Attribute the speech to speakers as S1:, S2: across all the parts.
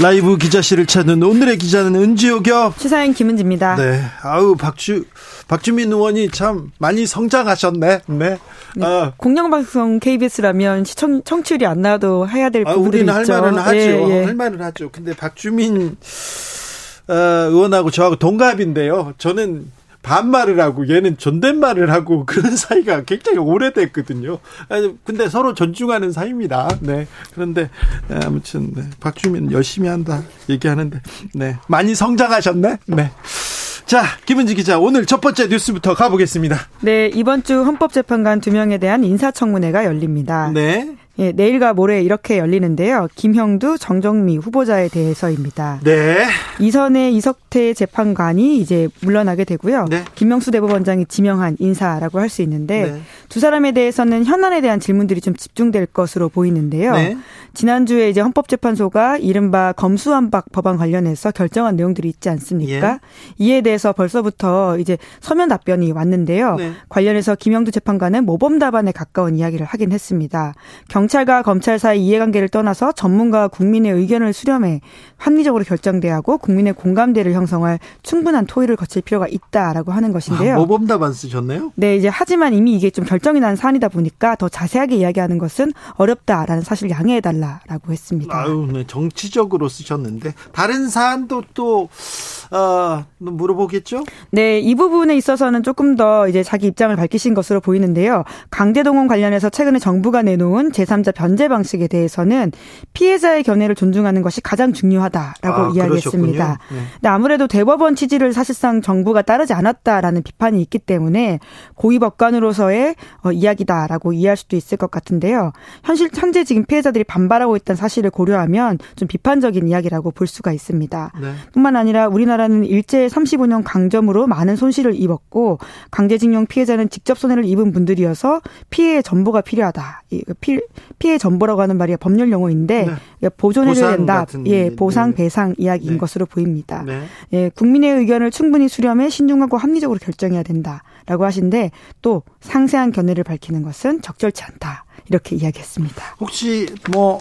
S1: 라이브 기자실을 찾는 오늘의 기자는 은지호 겹
S2: 시사인 김은지입니다.
S1: 네. 아우 박주 박주민 의원이 참 많이 성장하셨네. 네.
S2: 네. 아. 공영방송 KBS라면 시청 청취율이 안 나와도 해야 될 아, 부분이
S1: 우리는
S2: 있죠.
S1: 할 말은 하죠. 예, 예. 할 말은 하죠. 근데 박주민 어, 의원하고 저하고 동갑인데요. 저는 반말을 하고 얘는 존댓말을 하고 그런 사이가 굉장히 오래됐거든요. 근데 서로 존중하는 사이입니다. 네. 그런데 아무튼 네. 박주민 열심히 한다 얘기하는데 네. 많이 성장하셨네. 네. 자, 김은지 기자, 오늘 첫 번째 뉴스부터 가보겠습니다.
S2: 네, 이번 주 헌법재판관 두 명에 대한 인사청문회가 열립니다.
S1: 네.
S2: 예, 내일과 모레 이렇게 열리는데요. 김형두, 정정미 후보자에 대해서입니다.
S1: 네.
S2: 이선의 이석태 재판관이 이제 물러나게 되고요. 네. 김명수 대법원장이 지명한 인사라고 할 수 있는데 네. 두 사람에 대해서는 현안에 대한 질문들이 좀 집중될 것으로 보이는데요. 네. 지난주에 이제 헌법재판소가 이른바 검수완박 법안 관련해서 결정한 내용들이 있지 않습니까? 예. 이에 대해서 벌써부터 이제 서면 답변이 왔는데요. 네. 관련해서 김영두 재판관은 모범 답안에 가까운 이야기를 하긴 했습니다. 경 찰과 검찰 사이 이해관계를 떠나서 전문가와 국민의 의견을 수렴해 합리적으로 결정돼야 하고 국민의 공감대를 형성할 충분한 토의를 거칠 필요가 있다라고 하는 것인데요.
S1: 아, 모범 답 안 쓰셨네요?
S2: 네, 이제 하지만 이미 이게 좀 결정이 난 사안이다 보니까 더 자세하게 이야기하는 것은 어렵다라는 사실 양해해 달라라고 했습니다.
S1: 아유, 네, 정치적으로 쓰셨는데 다른 사안도 또 어, 물어보겠죠?
S2: 네, 이 부분에 있어서는 조금 더 이제 자기 입장을 밝히신 것으로 보이는데요. 강제동원 관련해서 최근에 정부가 내놓은 제3자 변제 방식에 대해서는 피해자의 견해를 존중하는 것이 가장 중요하다라고 아, 이야기했습니다. 네. 근데 아무래도 대법원 취지를 사실상 정부가 따르지 않았다라는 비판이 있기 때문에 고위 법관으로서의 어, 이야기다라고 이해할 수도 있을 것 같은데요. 현실 현재 지금 피해자들이 반발하고 있다는 사실을 고려하면 좀 비판적인 이야기라고 볼 수가 있습니다. 네. 뿐만 아니라 우리나라는 일제 35년 강점으로 많은 손실을 입었고 강제징용 피해자는 직접 손해를 입은 분들이어서 피해의 전보가 필요하다. 피, 피해 전보라고 하는 말이 법률 용어인데 네. 보존해줘야 된다. 예, 보상 네. 배상 이야기인 네. 것으로 보입니다. 네. 예, 국민의 의견을 충분히 수렴해 신중하고 합리적으로 결정해야 된다라고 하신데 또 상세한 견해를 밝히는 것은 적절치 않다. 이렇게 이야기했습니다.
S1: 혹시 뭐 어,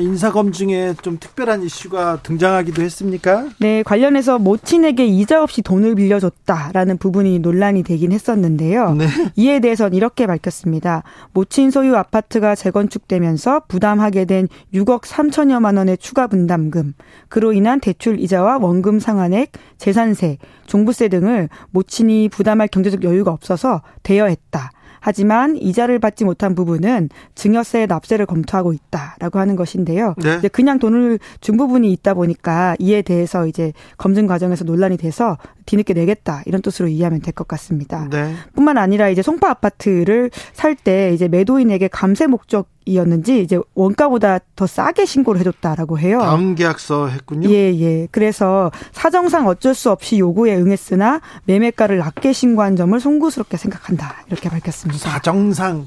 S1: 인사검증에 좀 특별한 이슈가 등장하기도 했습니까?
S2: 네, 관련해서 모친에게 이자 없이 돈을 빌려줬다라는 부분이 논란이 되긴 했었는데요. 네. 이에 대해서는 이렇게 밝혔습니다. 모친 소유 아파트가 재건축되면서 부담하게 된 6억 3천여만 원의 추가 분담금, 그로 인한 대출 이자와 원금 상환액, 재산세, 종부세 등을 모친이 부담할 경제적 여유가 없어서 대여했다. 하지만 이자를 받지 못한 부분은 증여세 납세를 검토하고 있다라고 하는 것인데요. 네. 이제 그냥 돈을 준 부분이 있다 보니까 이에 대해서 이제 검증 과정에서 논란이 돼서 뒤늦게 내겠다 이런 뜻으로 이해하면 될 것 같습니다. 네. 뿐만 아니라 이제 송파 아파트를 살 때 이제 매도인에게 감세 목적 이었는지 이제 원가보다 더 싸게 신고를 해줬다라고 해요.
S1: 다음 계약서 했군요.
S2: 예, 예. 그래서 사정상 어쩔 수 없이 요구에 응했으나 매매가를 낮게 신고한 점을 송구스럽게 생각한다 이렇게 밝혔습니다.
S1: 사정상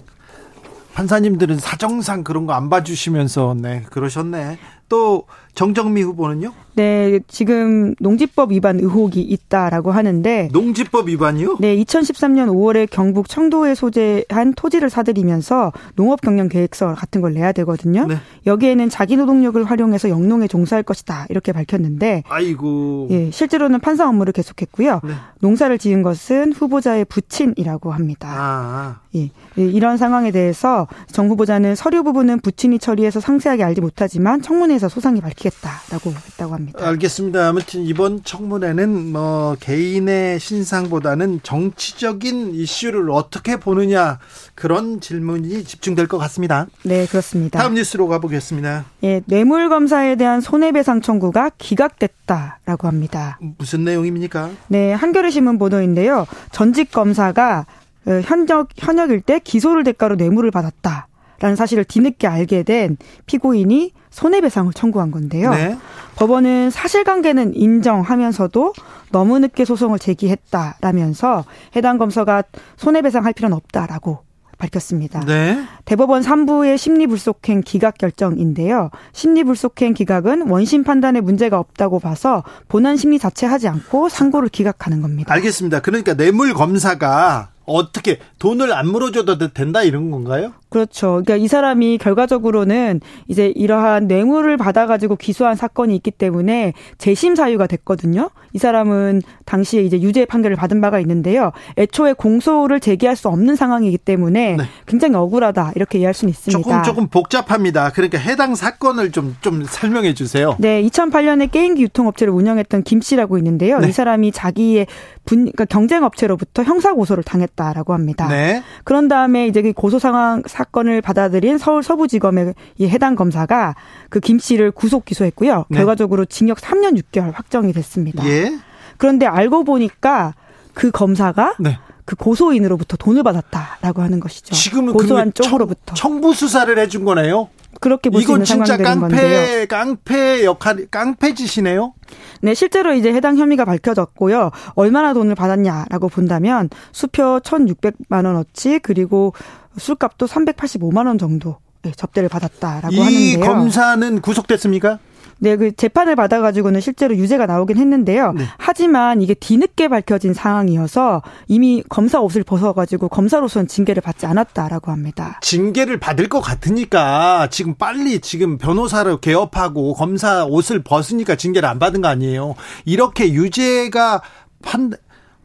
S1: 판사님들은 사정상 그런 거 안 봐주시면서 네 그러셨네. 또 정정미 후보는요?
S2: 네, 지금 농지법 위반 의혹이 있다라고 하는데
S1: 농지법 위반이요?
S2: 네, 2013년 5월에 경북 청도에 소재한 토지를 사들이면서 농업 경영 계획서 같은 걸 내야 되거든요. 네. 여기에는 자기 노동력을 활용해서 영농에 종사할 것이다 이렇게 밝혔는데
S1: 아이고.
S2: 예, 실제로는 판사 업무를 계속했고요. 네. 농사를 지은 것은 후보자의 부친이라고 합니다.
S1: 아.
S2: 예, 예, 이런 상황에 대해서 정 후보자는 서류 부분은 부친이 처리해서 상세하게 알지 못하지만 청문회 소송에서 소상히 밝히겠다라고 했다고 합니다.
S1: 알겠습니다. 아무튼 이번 청문회는 뭐 개인의 신상보다는 정치적인 이슈를 어떻게 보느냐 그런 질문이 집중될 것 같습니다.
S2: 네, 그렇습니다.
S1: 다음 뉴스로 가보겠습니다.
S2: 예, 뇌물 검사에 대한 손해배상 청구가 기각됐다라고 합니다.
S1: 무슨 내용입니까?
S2: 네, 한겨레 신문 보도인데요. 전직 검사가 어, 현역 현역일 때 기소를 대가로 뇌물을 받았다. 라는 사실을 뒤늦게 알게 된 피고인이 손해배상을 청구한 건데요. 네. 법원은 사실관계는 인정하면서도 너무 늦게 소송을 제기했다라면서 해당 검사가 손해배상할 필요는 없다라고 밝혔습니다. 네. 대법원 3부의 심리불속행 기각 결정인데요. 심리불속행 기각은 원심 판단에 문제가 없다고 봐서 본안 심리 자체 하지 않고 상고를 기각하는 겁니다.
S1: 알겠습니다. 그러니까 뇌물 검사가 어떻게 돈을 안 물어줘도 된다 이런 건가요?
S2: 그렇죠. 그러니까 이 사람이 결과적으로는 이제 이러한 뇌물을 받아가지고 기소한 사건이 있기 때문에 재심 사유가 됐거든요. 이 사람은 당시에 이제 유죄 판결을 받은 바가 있는데요. 애초에 공소를 제기할 수 없는 상황이기 때문에 네. 굉장히 억울하다 이렇게 이해할 수는 있습니다.
S1: 조금 조금 복잡합니다. 그러니까 해당 사건을 좀좀 설명해 주세요.
S2: 네, 2008년에 게임기 유통업체를 운영했던 김 씨라고 있는데요. 네. 이 사람이 자기의 분, 그러니까 경쟁 업체로부터 형사 고소를 당했 다라고 합니다. 네. 그런 다음에 이제 그 고소 상황 사건을 받아들인 서울 서부지검의 이 해당 검사가 그 김 씨를 구속 기소했고요. 네. 결과적으로 징역 3년 6개월 확정이 됐습니다. 예. 그런데 알고 보니까 그 검사가 네. 그 고소인으로부터 돈을 받았다라고 하는 것이죠.
S1: 지금은 고소한 쪽으로부터 청부 수사를 해준 거네요.
S2: 그렇게 볼 수 있는
S1: 진짜
S2: 깡패, 건데요.
S1: 깡패 역할, 깡패 짓이네요.
S2: 네, 실제로 이제 해당 혐의가 밝혀졌고요. 얼마나 돈을 받았냐라고 본다면 수표 1,600만 원어치 그리고 술값도 385만 원 정도 네, 접대를 받았다라고 하는데요. 이
S1: 검사는 구속됐습니까?
S2: 네, 그 재판을 받아가지고는 실제로 유죄가 나오긴 했는데요. 네. 하지만 이게 뒤늦게 밝혀진 상황이어서 이미 검사 옷을 벗어가지고 검사로서는 징계를 받지 않았다라고 합니다.
S1: 징계를 받을 것 같으니까 지금 빨리 지금 변호사를 개업하고 검사 옷을 벗으니까 징계를 안 받은 거 아니에요. 이렇게 유죄가 판,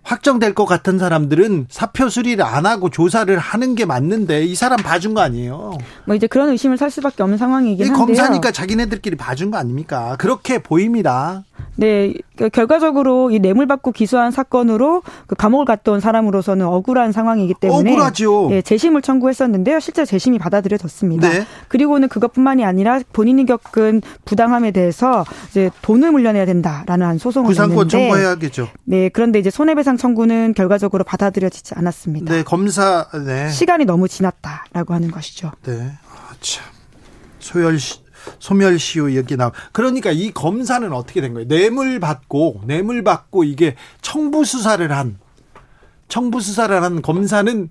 S1: 확정될 것 같은 사람들은 사표 수리를 안 하고 조사를 하는 게 맞는데 이 사람 봐준 거 아니에요.
S2: 뭐 이제 그런 의심을 살 수밖에 없는 상황이긴 한데요.
S1: 검사니까 자기네들끼리 봐준 거 아닙니까? 그렇게 보입니다.
S2: 네, 그 결과적으로 이 뇌물 받고 기소한 사건으로 그 감옥을 갔던 사람으로서는 억울한 상황이기 때문에
S1: 억울하죠.
S2: 네, 재심을 청구했었는데요. 실제 재심이 받아들여졌습니다. 네. 그리고는 그것뿐만이 아니라 본인이 겪은 부당함에 대해서 이제 돈을 물려내야 된다라는 한 소송을
S1: 구상권 냈는데 청구해야겠죠.
S2: 네, 그런데 이제 손해배상 청구는 결과적으로 받아들여지지 않았습니다.
S1: 네, 검사 네.
S2: 시간이 너무 지났다라고 하는 것이죠.
S1: 네, 아, 참 소열 씨. 소멸시효 이렇게 나오. 그러니까 이 검사는 어떻게 된 거예요? 뇌물 받고 뇌물 받고 이게 청부 수사를 한 청부 수사를 한 검사는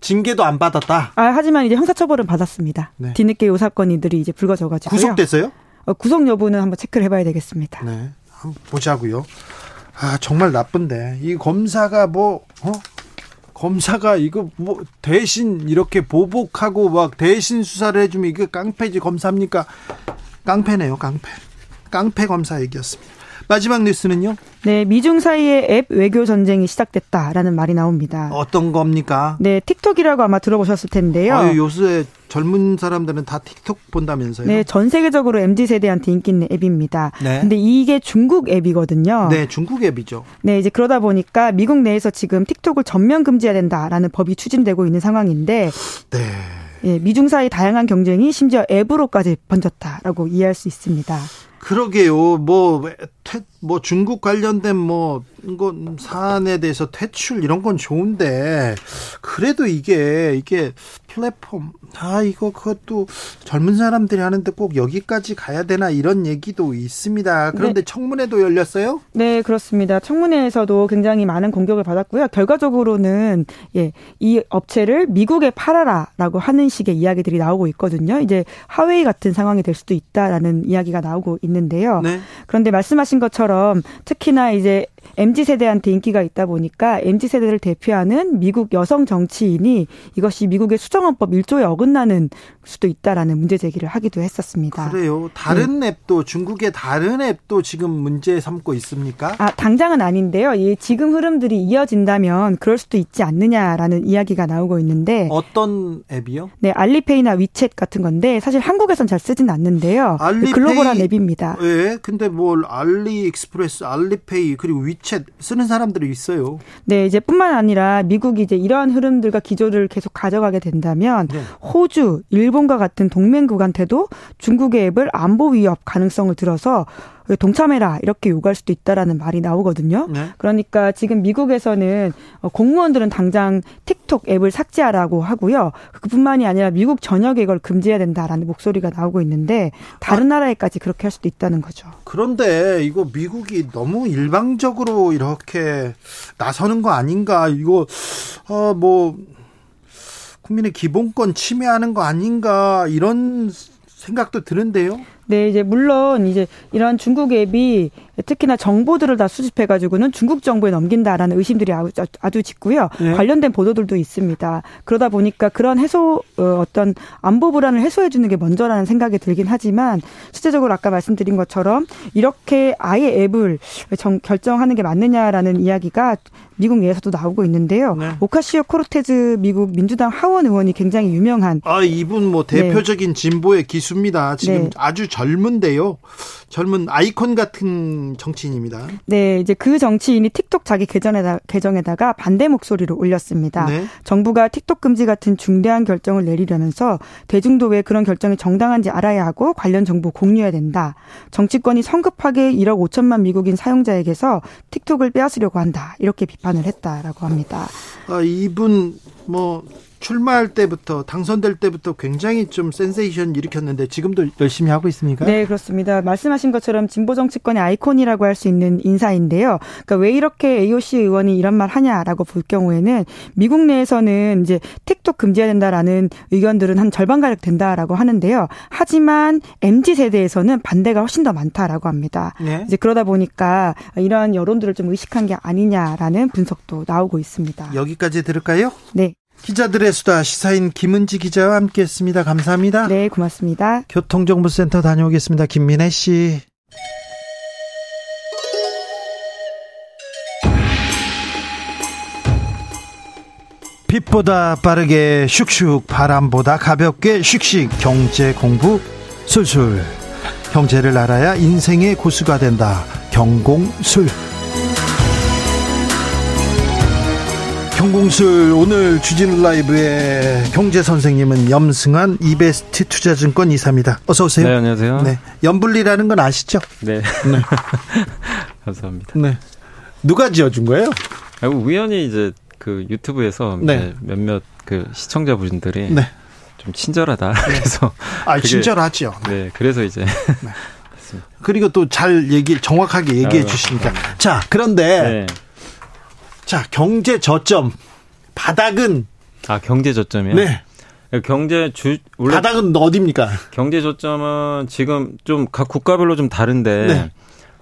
S1: 징계도 안 받았다.
S2: 아 하지만 이제 형사처벌은 받았습니다. 네. 뒤늦게 요 사건이들이 이제 불거져가지고
S1: 구속됐어요?
S2: 어, 구속 여부는 한번 체크를 해봐야 되겠습니다.
S1: 네, 한번 보자고요. 아 정말 나쁜데 이 검사가 뭐 어? 검사가 이거 뭐 대신 이렇게 보복하고 막 대신 수사를 해주면 이게 깡패지 검사입니까? 깡패네요, 깡패. 깡패 검사 얘기였습니다. 마지막 뉴스는요?
S2: 네, 미중 사이의 앱 외교 전쟁이 시작됐다라는 말이 나옵니다.
S1: 어떤 겁니까?
S2: 네, 틱톡이라고 아마 들어보셨을 텐데요.
S1: 아유, 요새 젊은 사람들은 다 틱톡 본다면서요?
S2: 네, 전 세계적으로 MZ 세대한테 인기 있는 앱입니다. 네. 근데 이게 중국 앱이거든요.
S1: 네, 중국 앱이죠.
S2: 네, 이제 그러다 보니까 미국 내에서 지금 틱톡을 전면 금지해야 된다라는 법이 추진되고 있는 상황인데 네. 예, 미중 사이 다양한 경쟁이 심지어 앱으로까지 번졌다라고 이해할 수 있습니다.
S1: 그러게요. 뭐, 퇴, 뭐 중국 관련된 뭐, 이건 사안에 대해서 퇴출 이런 건 좋은데, 그래도 이게, 이게 플랫폼, 아, 이거 그것도 젊은 사람들이 하는데 꼭 여기까지 가야 되나 이런 얘기도 있습니다. 그런데 네. 청문회도 열렸어요?
S2: 네, 그렇습니다. 청문회에서도 굉장히 많은 공격을 받았고요. 결과적으로는, 예, 이 업체를 미국에 팔아라라고 하는 식의 이야기들이 나오고 있거든요. 이제 하웨이 같은 상황이 될 수도 있다라는 이야기가 나오고 있는데요. 네. 그런데 말씀하신 것처럼 특히나 이제 MZ 세대한테 인기가 있다 보니까 MZ 세대를 대표하는 미국 여성 정치인이 이것이 미국의 수정헌법 1조에 어긋나는 수도 있다라는 문제 제기를 하기도 했었습니다.
S1: 그래요. 다른 네. 앱도 중국의 다른 앱도 지금 문제 삼고 있습니까?
S2: 아, 당장은 아닌데요. 이 지금 흐름들이 이어진다면 그럴 수도 있지 않느냐라는 이야기가 나오고 있는데
S1: 어떤 앱이요?
S2: 네, 알리페이나 위챗 같은 건데 사실 한국에선 잘 쓰진 않는데요. 알리페이, 글로벌한 앱입니다.
S1: 예. 근데 뭐 알리익스프레스, 알리페이 그리고 위챗 쓰는 사람들이 있어요.
S2: 네, 이제 뿐만 아니라 미국이 이제 이러한 흐름들과 기조를 계속 가져가게 된다면 네. 호주, 일본과 같은 동맹국한테도 중국의 앱을 안보 위협 가능성을 들어서 동참해라 이렇게 요구할 수도 있다라는 말이 나오거든요. 네. 그러니까 지금 미국에서는 공무원들은 당장 틱톡 앱을 삭제하라고 하고요. 그뿐만이 아니라 미국 전역에 이걸 금지해야 된다라는 목소리가 나오고 있는데 다른 아, 나라에까지 그렇게 할 수도 있다는 거죠.
S1: 그런데 이거 미국이 너무 일방적으로 이렇게 나서는 거 아닌가? 이거 어 뭐 국민의 기본권 침해하는 거 아닌가 이런 생각도 드는데요.
S2: 네, 이제 물론 이제 이런 중국 앱이 특히나 정보들을 다 수집해 가지고는 중국 정부에 넘긴다라는 의심들이 아주, 아주 짙고요. 네. 관련된 보도들도 있습니다. 그러다 보니까 그런 해소 어, 어떤 안보 불안을 해소해 주는 게 먼저라는 생각이 들긴 하지만 실제적으로 아까 말씀드린 것처럼 이렇게 아예 앱을 정, 결정하는 게 맞느냐라는 이야기가 미국 내에서도 나오고 있는데요. 네. 오카시오 코르테즈 미국 민주당 하원 의원이 굉장히 유명한
S1: 아 이분 뭐 대표적인 네. 진보의 기수입니다. 지금 네. 아주 젊은데요. 젊은 아이콘 같은 정치인입니다.
S2: 네, 이제 그 정치인이 틱톡 자기 계정에다, 계정에다가 반대 목소리를 올렸습니다. 네. 정부가 틱톡 금지 같은 중대한 결정을 내리려면서 대중도 왜 그런 결정이 정당한지 알아야 하고 관련 정보 공유해야 된다. 정치권이 성급하게 1억 5천만 미국인 사용자에게서 틱톡을 빼앗으려고 한다. 이렇게 비판을 했다라고 합니다.
S1: 아, 이분 뭐 출마할 때부터 당선될 때부터 굉장히 좀 센세이션 일으켰는데 지금도 열심히 하고 있습니까?
S2: 네, 그렇습니다. 말씀하신 것처럼 진보 정치권의 아이콘이라고 할 수 있는 인사인데요. 그러니까 왜 이렇게 AOC 의원이 이런 말 하냐라고 볼 경우에는 미국 내에서는 이제 틱톡 금지해야 된다라는 의견들은 한 절반 가량 된다라고 하는데요. 하지만 MZ 세대에서는 반대가 훨씬 더 많다라고 합니다. 네. 이제 그러다 보니까 이러한 여론들을 좀 의식한 게 아니냐라는 분석도 나오고 있습니다.
S1: 여기까지 들을까요?
S2: 네.
S1: 기자들의 수다 시사인 김은지 기자와 함께했습니다. 감사합니다.
S2: 네, 고맙습니다.
S1: 교통정보센터 다녀오겠습니다. 김민혜 씨. 빛보다 빠르게 슉슉 바람보다 가볍게 슉슉 경제 공부 술술 경제를 알아야 인생의 고수가 된다 경공술 경공술 오늘 주진 라이브의 경제 선생님은 염승환 이베스트 투자증권 이사입니다. 어서 오세요.
S3: 네, 안녕하세요. 네.
S1: 염불리라는 건 아시죠?
S3: 네. 네. 감사합니다. 네.
S1: 누가 지어 준 거예요?
S3: 아, 우연히 이제 그 유튜브에서 네. 몇몇 그 시청자분들이 네. 좀 친절하다. 네. 그래서
S1: 아, 친절하죠.
S3: 네. 그래서 이제 네.
S1: 그리고 또 잘 얘기 정확하게 얘기해 아, 주시니까. 자, 그런데 네. 자, 경제 저점 바닥은
S3: 아 경제 저점이요?
S1: 네.
S3: 경제 주
S1: 원래 바닥은 어디입니까?
S3: 경제 저점은 지금 좀 각 국가별로 좀 다른데 네.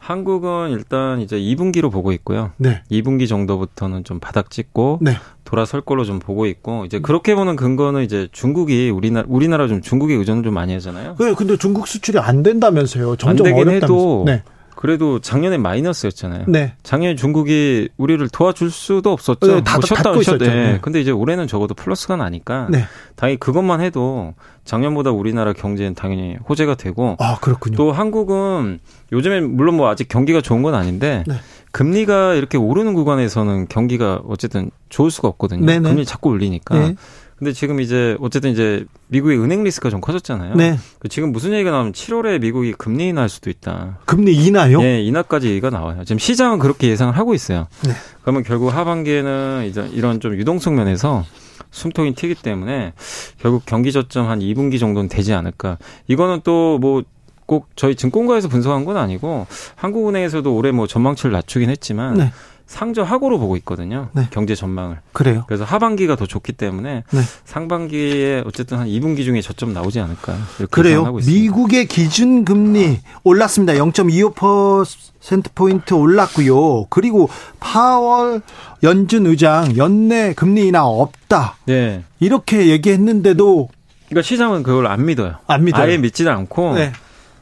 S3: 한국은 일단 이제 2분기로 보고 있고요. 네. 2분기 정도부터는 좀 바닥 찍고 네. 돌아설 걸로 좀 보고 있고 이제 그렇게 보는 근거는 이제 중국이 우리나라 우리나라 좀 중국에 의존을 좀 많이 하잖아요.
S1: 네, 근데 중국 수출이 안 된다면서요. 점점 안
S3: 되긴 어렵다면서. 해도 네. 그래도 작년에 마이너스였잖아요. 네. 작년에 중국이 우리를 도와줄 수도 없었죠. 네,
S1: 다 뭐 셧다운 셧. 네.
S3: 근데 이제 올해는 적어도 플러스가 나니까 네. 당연히 그것만 해도 작년보다 우리나라 경제는 당연히 호재가 되고
S1: 아, 그렇군요.
S3: 또 한국은 요즘에 물론 뭐 아직 경기가 좋은 건 아닌데 네. 금리가 이렇게 오르는 구간에서는 경기가 어쨌든 좋을 수가 없거든요. 네네. 네. 금리 자꾸 올리니까. 네. 근데 지금 이제 어쨌든 이제 미국의 은행 리스크가 좀 커졌잖아요. 네. 그 지금 무슨 얘기가 나오면 7월에 미국이 금리 인하할 수도 있다.
S1: 금리 인하요?
S3: 네, 인하까지 얘기가 나와요. 지금 시장은 그렇게 예상을 하고 있어요. 네. 그러면 결국 하반기에는 이제 이런 좀 유동성 면에서 숨통이 튀기 때문에 결국 경기 저점 한 2분기 정도는 되지 않을까. 이거는 또뭐 꼭 저희 증권가에서 분석한 건 아니고 한국은행에서도 올해 뭐 전망치를 낮추긴 했지만 네. 상저하고로 보고 있거든요. 네. 경제 전망을.
S1: 그래요.
S3: 그래서 하반기가 더 좋기 때문에 네. 상반기에 어쨌든 한 2분기 중에 저점 나오지 않을까.
S1: 그래요. 미국의 기준 금리 올랐습니다. 0.25% 포인트 올랐고요. 그리고 파월 연준 의장 연내 금리 인하 없다. 네. 이렇게 얘기했는데도
S3: 그러니까 시장은 그걸 안 믿어요.
S1: 안 믿어요.
S3: 아예 믿지도 않고 네.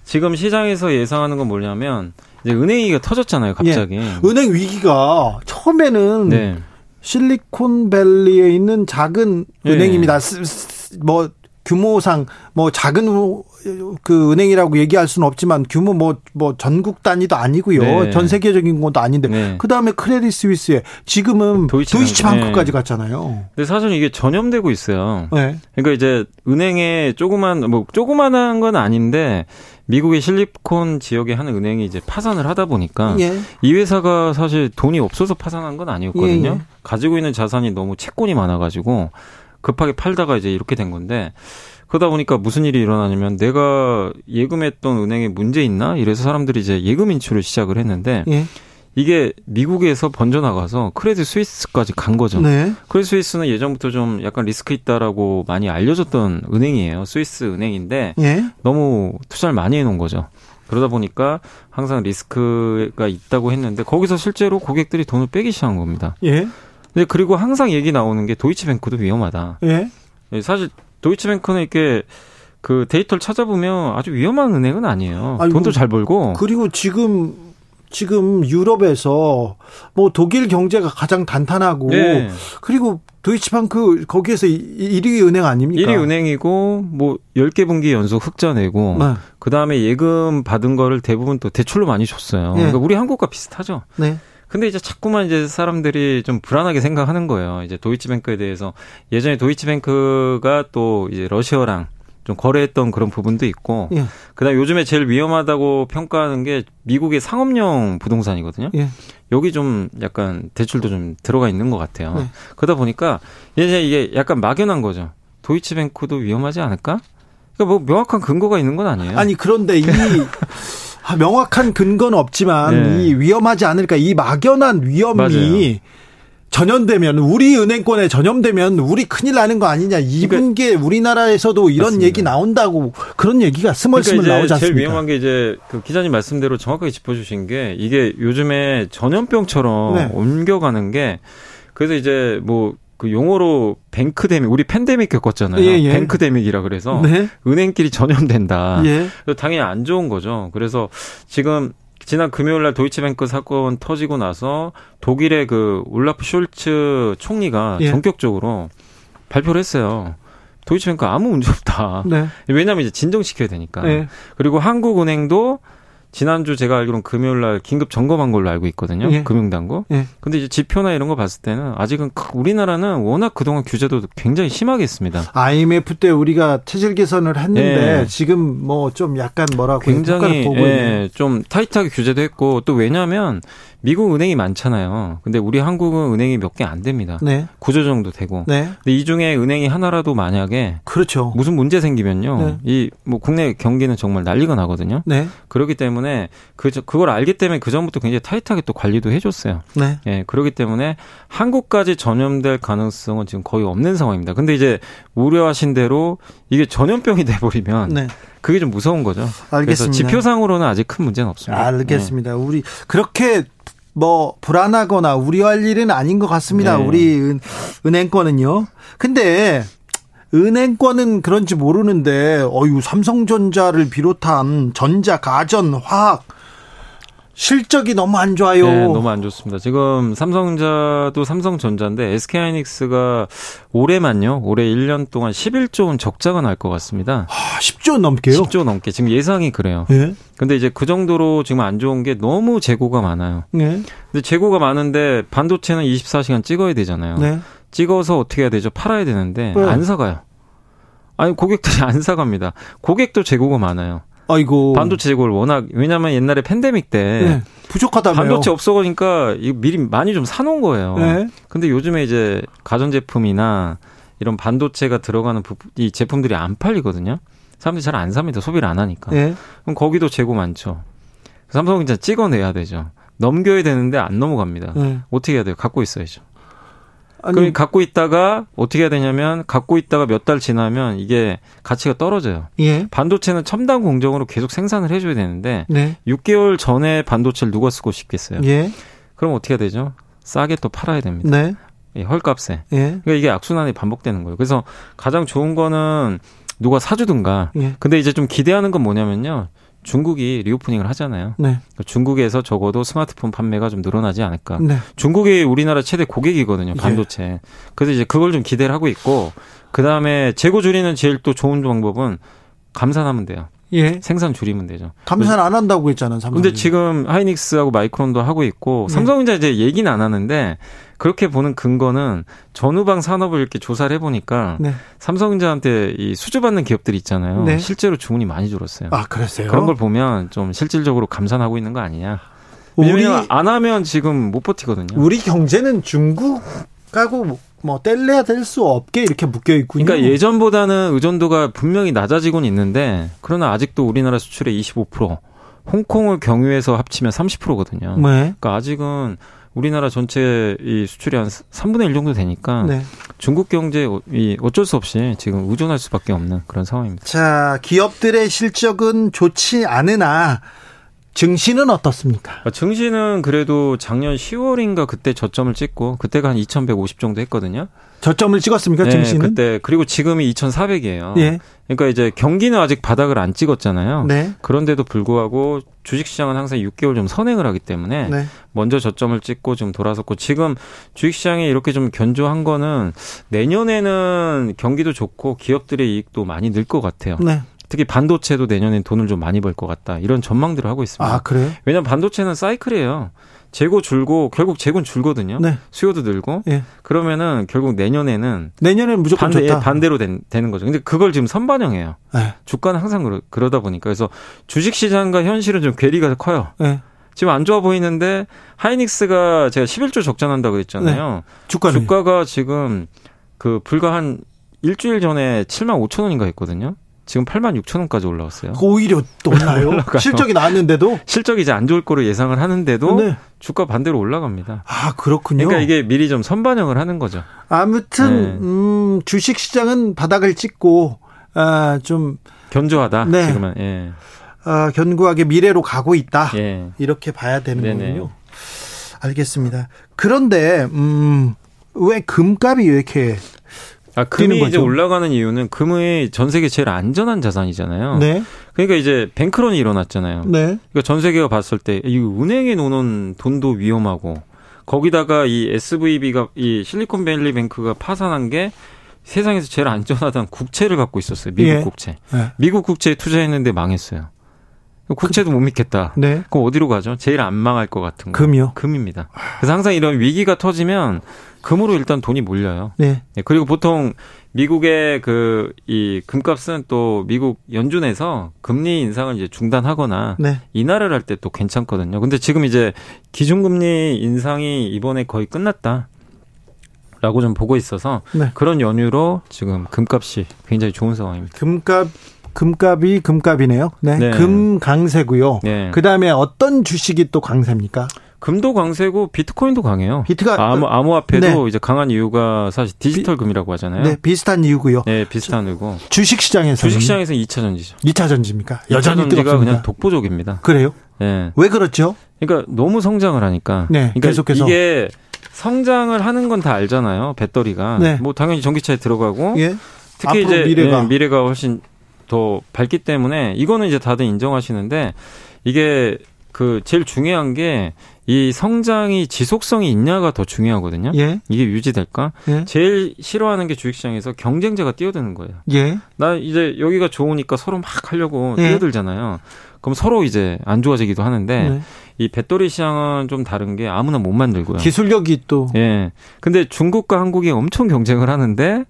S3: 지금 시장에서 예상하는 건 뭐냐면 이제 은행 위기가 터졌잖아요, 갑자기. 예.
S1: 은행 위기가 처음에는 네. 실리콘밸리에 있는 작은 예. 은행입니다. 뭐 규모상 뭐 작은 그 은행이라고 얘기할 수는 없지만 규모 뭐뭐 뭐 전국 단위도 아니고요. 네. 전 세계적인 것도 아닌데 네. 그다음에 크레딧 스위스에 지금은 도이치방크 까지 갔잖아요.
S3: 근데 사실 이게 전염되고 있어요. 네. 그러니까 이제 은행에 조그만 뭐 조그만한 건 아닌데 미국의 실리콘 지역의 한 은행이 이제 파산을 하다 보니까 예. 이 회사가 사실 돈이 없어서 파산한 건 아니었거든요. 예, 예. 가지고 있는 자산이 너무 채권이 많아 가지고 급하게 팔다가 이제 이렇게 된 건데 그러다 보니까 무슨 일이 일어나냐면 내가 예금했던 은행에 문제 있나 이래서 사람들이 이제 예금 인출을 시작을 했는데 예. 이게 미국에서 번져 나가서 크레딧 스위스까지 간 거죠. 네. 크레딧 스위스는 예전부터 좀 약간 리스크 있다라고 많이 알려졌던 은행이에요. 스위스 은행인데 예? 너무 투자를 많이 해 놓은 거죠. 그러다 보니까 항상 리스크가 있다고 했는데 거기서 실제로 고객들이 돈을 빼기 시작한 겁니다. 예? 근데 그리고 항상 얘기 나오는 게 도이치뱅크도 위험하다. 예? 예 사실 도이치뱅크는 이렇게 그 데이터를 찾아보면 아주 위험한 은행은 아니에요. 아이고, 돈도 잘 벌고.
S1: 그리고 지금 지금 유럽에서 뭐 독일 경제가 가장 단단하고 네. 그리고 도이치방크 거기에서 1위 은행 아닙니까?
S3: 1위 은행이고 뭐 10개 분기 연속 흑자 내고 네. 그다음에 예금 받은 거를 대부분 또 대출로 많이 줬어요. 네. 그러니까 우리 한국과 비슷하죠. 네. 근데 이제 자꾸만 이제 사람들이 좀 불안하게 생각하는 거예요. 이제 도이치뱅크에 대해서 예전에 도이치뱅크가 또 이제 러시아랑 좀 거래했던 그런 부분도 있고 예. 그다음 에 요즘에 제일 위험하다고 평가하는 게 미국의 상업용 부동산이거든요. 예. 여기 좀 약간 대출도 좀 들어가 있는 것 같아요. 예. 그러다 보니까 이제 이게 약간 막연한 거죠. 도이치뱅크도 위험하지 않을까? 그러니까 뭐 명확한 근거가 있는 건 아니에요.
S1: 아니 그런데 이 명확한 근거는 없지만 네. 이 위험하지 않을까 이 막연한 위험이 맞아요. 전염되면 우리 은행권에 전염되면 우리 큰일 나는 거 아니냐. 이분께 그러니까, 우리나라에서도 이런 맞습니다. 얘기 나온다고 그런 얘기가 스멀스멀 그러니까 나오지 않습니까?
S3: 제일 위험한 게 이제 그 기자님 말씀대로 정확하게 짚어주신 게 이게 요즘에 전염병처럼 네. 옮겨가는 게 그래서 이제 뭐 그 용어로 뱅크데믹 우리 팬데믹 겪었잖아요. 예, 예. 뱅크데믹이라 그래서 네. 은행끼리 전염된다. 예. 당연히 안 좋은 거죠. 그래서 지금 지난 금요일 날 도이치뱅크 사건 터지고 나서 독일의 그 울라프 숄츠 총리가 예. 전격적으로 발표를 했어요. 도이치뱅크 아무 문제 없다. 네. 왜냐하면 이제 진정시켜야 되니까. 네. 그리고 한국은행도 지난주 제가 알기로는 금요일 날 긴급 점검한 걸로 알고 있거든요. 예. 금융당국. 예. 근데 이제 지표나 이런 거 봤을 때는 아직은 우리나라는 워낙 그동안 규제도 굉장히 심하게 했습니다.
S1: IMF 때 우리가 체질 개선을 했는데 예. 지금 뭐 좀 약간 뭐라고
S3: 굉장히 예, 좀 타이트하게 규제도 했고 또 왜냐하면 미국 은행이 많잖아요. 근데 우리 한국은 은행이 몇 개 안 됩니다. 네. 구조 정도 되고. 네. 근데 이 중에 은행이 하나라도 만약에
S1: 그렇죠.
S3: 무슨 문제 생기면요. 네. 이뭐 국내 경기는 정말 난리가 나거든요. 네. 그렇기 때문에 그 그걸 알기 때문에 그 전부터 굉장히 타이트하게 또 관리도 해 줬어요. 네. 예. 그렇기 때문에 한국까지 전염될 가능성은 지금 거의 없는 상황입니다. 근데 이제 우려하신 대로 이게 전염병이 돼 버리면 네. 그게 좀 무서운 거죠. 알겠습니다. 그래서 지표상으로는 아직 큰 문제는 없습니다.
S1: 알겠습니다. 네. 우리 그렇게 뭐 불안하거나 우려할 일은 아닌 것 같습니다. 네. 우리 은, 은행권은요. 근데 은행권은 그런지 모르는데 어유 삼성전자를 비롯한 전자, 가전, 화학 실적이 너무 안 좋아요.
S3: 네, 너무 안 좋습니다. 지금 삼성전자도 삼성전자인데 SK하이닉스가 올해만요. 올해 1년 동안 11조 원 적자가 날 것 같습니다.
S1: 아, 10조 넘게요?
S3: 10조 넘게. 지금 예상이 그래요. 네. 근데 이제 그 정도로 지금 안 좋은 게 너무 재고가 많아요. 네. 근데 재고가 많은데 반도체는 24시간 찍어야 되잖아요. 네. 찍어서 어떻게 해야 되죠? 팔아야 되는데 네. 안 사가요. 아니 고객들이 안 사갑니다. 고객도 재고가 많아요. 아이고. 반도체 재고를 워낙 왜냐면 옛날에 팬데믹 때 네,
S1: 부족하다며
S3: 반도체 없어가니까 미리 많이 좀 사놓은 거예요. 네. 근데 요즘에 이제 가전제품이나 이런 반도체가 들어가는 부품, 이 제품들이 안 팔리거든요. 사람들이 잘 안 삽니다. 소비를 안 하니까. 네. 그럼 거기도 재고 많죠. 삼성은 이제 찍어내야 되죠. 넘겨야 되는데 안 넘어갑니다. 네. 어떻게 해야 돼요? 갖고 있어야죠. 아니, 그럼 갖고 있다가 어떻게 해야 되냐면 갖고 있다가 몇 달 지나면 이게 가치가 떨어져요. 예. 반도체는 첨단 공정으로 계속 생산을 해줘야 되는데 네. 6개월 전에 반도체를 누가 쓰고 싶겠어요. 예. 그럼 어떻게 해야 되죠? 싸게 또 팔아야 됩니다. 네. 예, 헐값에. 예. 그러니까 이게 악순환이 반복되는 거예요. 그래서 가장 좋은 거는 누가 사주든가. 예. 근데 이제 좀 기대하는 건 뭐냐면요. 중국이 리오프닝을 하잖아요. 네. 그러니까 중국에서 적어도 스마트폰 판매가 좀 늘어나지 않을까. 네. 중국이 우리나라 최대 고객이거든요, 반도체. 예. 그래서 이제 그걸 좀 기대를 하고 있고, 그 다음에 재고 줄이는 제일 또 좋은 방법은 감산하면 돼요. 예. 생산 줄이면 되죠.
S1: 감산 안 한다고 했잖아요. 삼성.
S3: 근데 지금 하이닉스하고 마이크론도 하고 있고 네. 삼성전자 이제 얘기는 안 하는데 그렇게 보는 근거는 전후방 산업을 이렇게 조사를 해보니까 네. 삼성전자한테 이 수주받는 기업들이 있잖아요. 네. 실제로 주문이 많이 줄었어요.
S1: 아, 그랬어요?
S3: 그런 걸 보면 좀 실질적으로 감산하고 있는 거 아니냐. 우리, 안 하면 지금 못 버티거든요.
S1: 우리 경제는 중국하고 뭐 뗄래야 될수 없게 이렇게 묶여 있군요.
S3: 그러니까 예전보다는 의존도가 분명히 낮아지곤 있는데 그러나 아직도 우리나라 수출의 25%, 홍콩을 경유해서 합치면 30%거든요. 네. 그러니까 아직은 우리나라 전체 이 수출이 한 3분의 1 정도 되니까 네. 중국 경제 이 어쩔 수 없이 지금 의존할 수밖에 없는 그런 상황입니다.
S1: 자, 기업들의 실적은 좋지 않으나 증시는 어떻습니까?
S3: 아, 증시는 그래도 작년 10월인가 그때 저점을 찍고 그때가 한 2,150 정도 했거든요.
S1: 저점을 찍었습니까? 네, 증시는?
S3: 그때 그리고 지금이 2,400이에요. 예. 그러니까 이제 경기는 아직 바닥을 안 찍었잖아요. 네. 그런데도 불구하고 주식시장은 항상 6개월 좀 선행을 하기 때문에 네. 먼저 저점을 찍고 좀 돌아섰고 지금 주식시장이 이렇게 좀 견조한 거는 내년에는 경기도 좋고 기업들의 이익도 많이 늘 것 같아요. 네. 특히 반도체도 내년엔 돈을 좀 많이 벌 것 같다. 이런 전망들을 하고 있습니다.
S1: 아, 그래요?
S3: 왜냐면 반도체는 사이클이에요. 재고 줄고 결국 재고는 줄거든요. 네. 수요도 늘고. 예. 그러면은 결국 내년에는
S1: 내년에는 무조건
S3: 반대, 좋다. 반대로 된, 되는 거죠. 근데 그걸 지금 선반영해요. 네. 주가는 항상 그러, 그러 다 보니까 그래서 주식 시장과 현실은 좀 괴리가 커요. 네. 지금 안 좋아 보이는데 하이닉스가 제가 11조 적자난다고 그랬잖아요. 네. 주가가 지금 그 불과 한 일주일 전에 7만 5천 원인가 했거든요. 지금 8만 6천 원까지 올라왔어요.
S1: 오히려 또 올라요? 실적이 나왔는데도?
S3: 실적이 이제 안 좋을 거로 예상을 하는데도 네. 주가 반대로 올라갑니다.
S1: 아 그렇군요.
S3: 그러니까 이게 미리 좀 선반영을 하는 거죠.
S1: 아무튼 네. 음, 주식 시장은 바닥을 찍고 아, 좀
S3: 견조하다. 네. 지금은. 예.
S1: 아, 견고하게 미래로 가고 있다. 예. 이렇게 봐야 되는 네네. 거군요. 알겠습니다. 그런데 음, 왜 금값이 왜 이렇게
S3: 아, 금이 이제 올라가는 이유는 금이 전 세계 제일 안전한 자산이잖아요. 네. 그러니까 이제 뱅크런이 일어났잖아요. 네. 그러니까 전 세계가 봤을 때 이 은행에 놓는 돈도 위험하고 거기다가 이 SVB가 이 실리콘밸리 뱅크가 파산한 게 세상에서 제일 안전하다는 국채를 갖고 있었어요. 미국 예. 국채. 네. 미국 국채에 투자했는데 망했어요. 국채도 못 믿겠다. 네. 그럼 어디로 가죠? 제일 안 망할 것 같은 거.
S1: 금이요?
S3: 금입니다. 그래서 항상 이런 위기가 터지면 금으로 일단 돈이 몰려요. 네. 네. 그리고 보통 미국의 그 이 금값은 또 미국 연준에서 금리 인상을 이제 중단하거나 네. 인하를 할 때 또 괜찮거든요. 근데 지금 이제 기준금리 인상이 이번에 거의 끝났다. 라고 좀 보고 있어서 네. 그런 연유로 지금 금값이 굉장히 좋은 상황입니다.
S1: 금값 금값이 금값이네요. 네. 네. 금 강세고요. 네. 그다음에 어떤 주식이 또 강세입니까?
S3: 금도 강세고 비트코인도 강해요. 비트가 암, 암호화폐도 네. 이제 강한 이유가 사실 디지털 비, 금이라고 하잖아요.
S1: 네, 비슷한 이유고요.
S3: 네, 비슷한 이유고.
S1: 주식 시장에서
S3: 주식 시장에서 2차 전지죠.
S1: 2차 전지입니까?
S3: 여전히 2차 전지가 그냥 독보적입니다.
S1: 그래요? 네. 왜 그렇죠?
S3: 그러니까 너무 성장을 하니까. 네, 그러니까 계속해서 이게 성장을 하는 건 다 알잖아요. 배터리가. 네. 뭐 당연히 전기차에 들어가고 예. 특히 이제 미래가. 네, 미래가 훨씬 더 밝기 때문에 이거는 이제 다들 인정하시는데 이게 그 제일 중요한 게 이 성장이 지속성이 있냐가 더 중요하거든요. 예. 이게 유지될까? 예. 제일 싫어하는 게 주식시장에서 경쟁자가 뛰어드는 거예요. 예. 나 이제 여기가 좋으니까 서로 막 하려고 예. 뛰어들잖아요. 그럼 서로 이제 안 좋아지기도 하는데 네. 이 배터리 시장은 좀 다른 게 아무나 못 만들고요.
S1: 기술력이 또.
S3: 예. 근데 중국과 한국이 엄청 경쟁을 하는데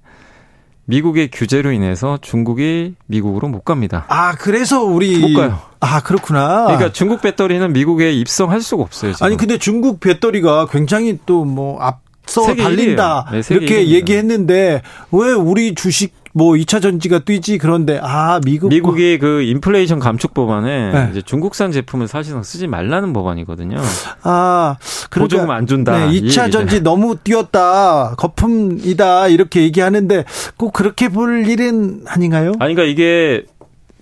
S3: 미국의 규제로 인해서 중국이 미국으로 못 갑니다.
S1: 아, 그래서 우리
S3: 못 가요.
S1: 아, 그렇구나.
S3: 그러니까 중국 배터리는 미국에 입성할 수가 없어요. 지금.
S1: 아니, 근데 중국 배터리가 굉장히 또 뭐 앞서 달린다. 네, 이렇게 얘기했는데 왜 우리 주식 뭐 2차 전지가 뛰지 그런데 아 미국
S3: 미국이 그 인플레이션 감축 법안에 네. 이제 중국산 제품을 사실상 쓰지 말라는 법안이거든요.
S1: 아
S3: 그러니까, 보조금 안 준다.
S1: 네, 2차 전지 너무 뛰었다 거품이다 이렇게 얘기하는데 꼭 그렇게 볼 일은 아닌가요?
S3: 아니 그러니까 이게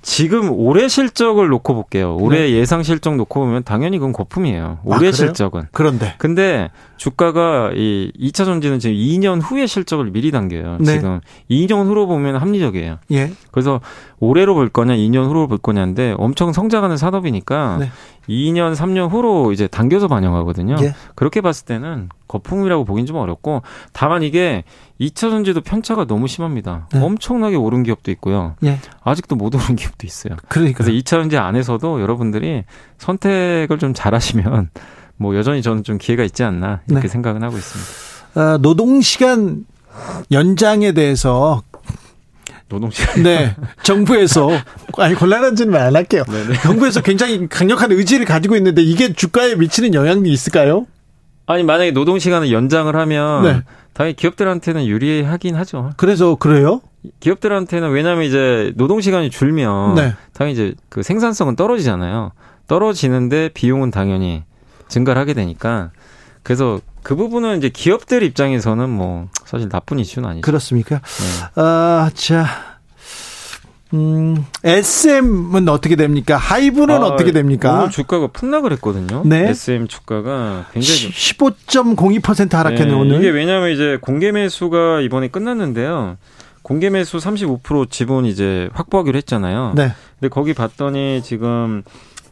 S3: 지금 올해 실적을 놓고 볼게요. 올해 네. 예상 실적 놓고 보면 당연히 그건 거품이에요. 올해 아, 실적은.
S1: 그런데.
S3: 근데 주가가 이 2차 전지는 지금 2년 후의 실적을 미리 당겨요. 네. 지금 2년 후로 보면 합리적이에요.
S1: 예.
S3: 그래서 올해로 볼 거냐, 2년 후로 볼 거냐인데 엄청 성장하는 산업이니까 네. 2년, 3년 후로 이제 당겨서 반영하거든요. 예. 그렇게 봤을 때는 거품이라고 보긴 좀 어렵고 다만 이게 2차 전지도 편차가 너무 심합니다. 네. 엄청나게 오른 기업도 있고요.
S1: 예.
S3: 아직도 못 오른 기업도 있어요.
S1: 그러니까.
S3: 그래서 2차 전지 안에서도 여러분들이 선택을 좀 잘하시면 뭐 여전히 저는 좀 기회가 있지 않나 이렇게 네. 생각은 하고 있습니다.
S1: 아, 노동 시간 연장에 대해서
S3: 노동시간.
S1: 네. 정부에서, 아니, 곤란한지는 안 할게요. 네네. 네. 정부에서 굉장히 강력한 의지를 가지고 있는데 이게 주가에 미치는 영향이 있을까요?
S3: 아니, 만약에 노동시간을 연장을 하면. 네. 당연히 기업들한테는 유리하긴 하죠.
S1: 그래서 그래요?
S3: 기업들한테는 왜냐하면 이제 노동 시간이 줄면. 네. 당연히 이제 그 생산성은 떨어지잖아요. 떨어지는데 비용은 당연히 증가를 하게 되니까. 그래서 그 부분은 이제 기업들 입장에서는 뭐 사실 나쁜 이슈는 아니죠.
S1: 그렇습니까? 네. 아, 자. 음, SM은 어떻게 됩니까? 하이브는 아, 어떻게 됩니까?
S3: 오늘 주가가 폭락을 했거든요. 네. SM 주가가 굉장히
S1: 15.02% 하락했네 네, 오늘.
S3: 이게 왜냐하면 이제 공개 매수가 이번에 끝났는데요. 공개 매수 35% 지분 이제 확보하기로 했잖아요.
S1: 네.
S3: 근데 거기 봤더니 지금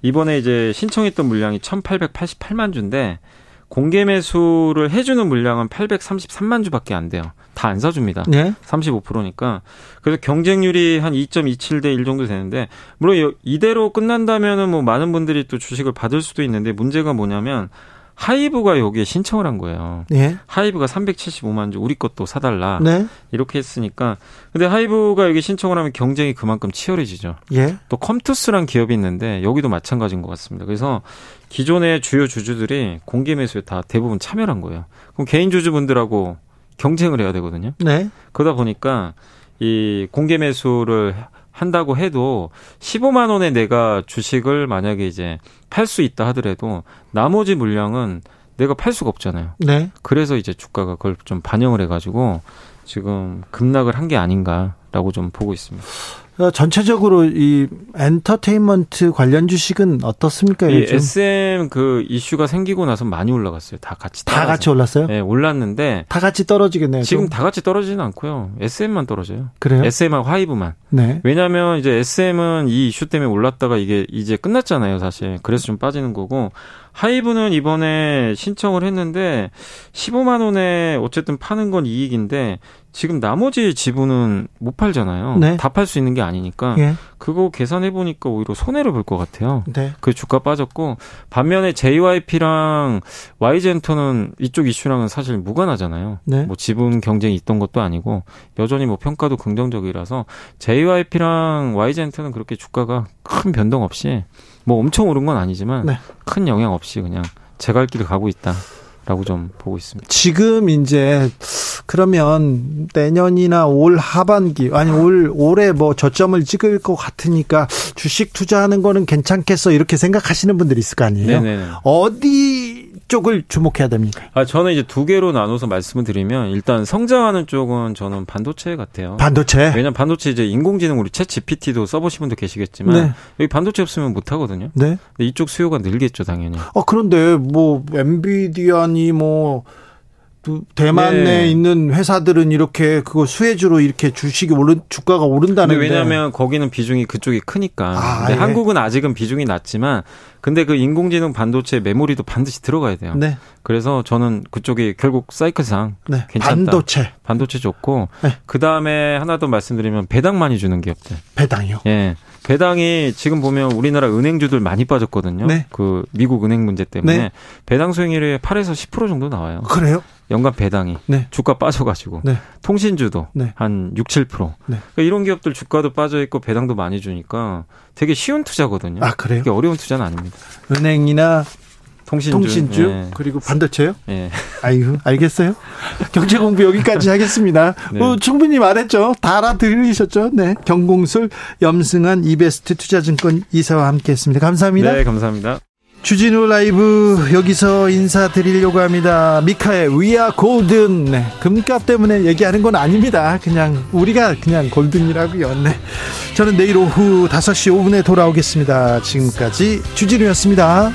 S3: 이번에 이제 신청했던 물량이 1,888만 주인데 공개 매수를 해주는 물량은 833만 주밖에 안 돼요. 다 안 사줍니다.
S1: 네?
S3: 35%니까. 그래서 경쟁률이 한 2.27대 1 정도 되는데, 물론 이대로 끝난다면은 뭐 많은 분들이 또 주식을 받을 수도 있는데, 문제가 뭐냐면, 하이브가 여기에 신청을 한 거예요.
S1: 네.
S3: 하이브가 375만 주 우리 것도 사달라.
S1: 네.
S3: 이렇게 했으니까. 근데 하이브가 여기 신청을 하면 경쟁이 그만큼 치열해지죠.
S1: 예.
S3: 또 컴투스란 기업이 있는데 여기도 마찬가지인 것 같습니다. 그래서 기존의 주요 주주들이 공개 매수에 다 대부분 참여한 거예요. 그럼 개인 주주분들하고 경쟁을 해야 되거든요.
S1: 네.
S3: 그러다 보니까 이 공개 매수를 한다고 해도 15만 원에 내가 주식을 만약에 이제 팔 수 있다 하더라도 나머지 물량은 내가 팔 수가 없잖아요.
S1: 네.
S3: 그래서 이제 주가가 그걸 좀 반영을 해가지고 지금 급락을 한 게 아닌가라고 좀 보고 있습니다.
S1: 어, 전체적으로 이 엔터테인먼트 관련 주식은 어떻습니까?
S3: 이 요즘? SM 그 이슈가 생기고 나서 많이 올라갔어요. 다 같이
S1: 다 같이 올랐어요?
S3: 네, 올랐는데
S1: 다 같이 떨어지겠네요.
S3: 지금 좀. 다 같이 떨어지는 않고요. SM만 떨어져요.
S1: 그래요?
S3: SM하고 하이브만.
S1: 네.
S3: 왜냐하면 이제 SM은 이 이슈 때문에 올랐다가 이게 이제 끝났잖아요, 사실. 그래서 좀 빠지는 거고 하이브는 이번에 신청을 했는데 15만 원에 어쨌든 파는 건 이익인데 지금 나머지 지분은 못 팔잖아요.
S1: 네.
S3: 다팔 수 있는 게 아니니까
S1: 예.
S3: 그거 계산해 보니까 오히려 손해를 볼 것 같아요.
S1: 네.
S3: 그 주가 빠졌고 반면에 JYP랑 YG엔터는 이쪽 이슈랑은 사실 무관하잖아요.
S1: 네.
S3: 뭐 지분 경쟁이 있던 것도 아니고 여전히 뭐 평가도 긍정적이라서 JYP랑 YG엔터는 그렇게 주가가 큰 변동 없이 뭐 엄청 오른 건 아니지만
S1: 네.
S3: 큰 영향 없이 그냥 제 갈 길을 가고 있다. 라고 좀 보고 있습니다.
S1: 지금 이제 그러면 내년이나 올 하반기 아니 올 올해 뭐 저점을 찍을 것 같으니까 주식 투자하는 거는 괜찮겠어 이렇게 생각하시는 분들이 있을 거 아니에요.
S3: 네네.
S1: 어디 쪽을 주목해야 됩니까?
S3: 아, 저는 이제 두 개로 나눠서 말씀을 드리면 일단 성장하는 쪽은 저는 반도체 같아요.
S1: 반도체?
S3: 왜냐면 반도체 이제 인공지능 우리 챗 GPT도 써보신 분도 계시겠지만 네. 여기 반도체 없으면 못 하거든요.
S1: 네.
S3: 이쪽 수요가 늘겠죠, 당연히.
S1: 아, 그런데 뭐 엔비디아니 뭐 대만 네. 내에 있는 회사들은 이렇게 그거 수혜주로 이렇게 주식이 오른 주가가 오른다는
S3: 왜냐하면 거기는 비중이 그쪽이 크니까. 아, 예. 한국은 아직은 비중이 낮지만 근데 그 인공지능 반도체 메모리도 반드시 들어가야 돼요.
S1: 네.
S3: 그래서 저는 그쪽이 결국 사이클상 네. 괜찮다.
S1: 반도체.
S3: 반도체 좋고 네. 그 다음에 하나 더 말씀드리면 배당 많이 주는 기업들.
S1: 배당이요?
S3: 예. 배당이 지금 보면 우리나라 은행주들 많이 빠졌거든요.
S1: 네.
S3: 그 미국 은행 문제 때문에 네. 배당 수익률이 8에서 10% 정도 나와요.
S1: 그래요?
S3: 연간 배당이
S1: 네.
S3: 주가 빠져가지고
S1: 네.
S3: 통신주도
S1: 네.
S3: 한 6, 7%.
S1: 네.
S3: 그러니까 이런 기업들 주가도 빠져 있고 배당도 많이 주니까 되게 쉬운 투자거든요.
S1: 아 그래요?
S3: 어려운 투자는 아닙니다.
S1: 은행이나
S3: 통신주,
S1: 통신주
S3: 예.
S1: 그리고 반도체요. 예. 아이고 알겠어요. 경제 공부 여기까지 하겠습니다. 네. 어, 충분히 말했죠. 다 알아들으셨죠. 네. 경공술 염승한 이베스트 투자증권 이사와 함께했습니다. 감사합니다.
S3: 네, 감사합니다.
S1: 주진우 라이브 여기서 인사드리려고 합니다. 미카의 위아 골든. 네, 금값 때문에 얘기하는 건 아닙니다. 그냥 우리가 그냥 골든이라고요. 네. 저는 내일 오후 5시 5분에 돌아오겠습니다. 지금까지 주진우였습니다.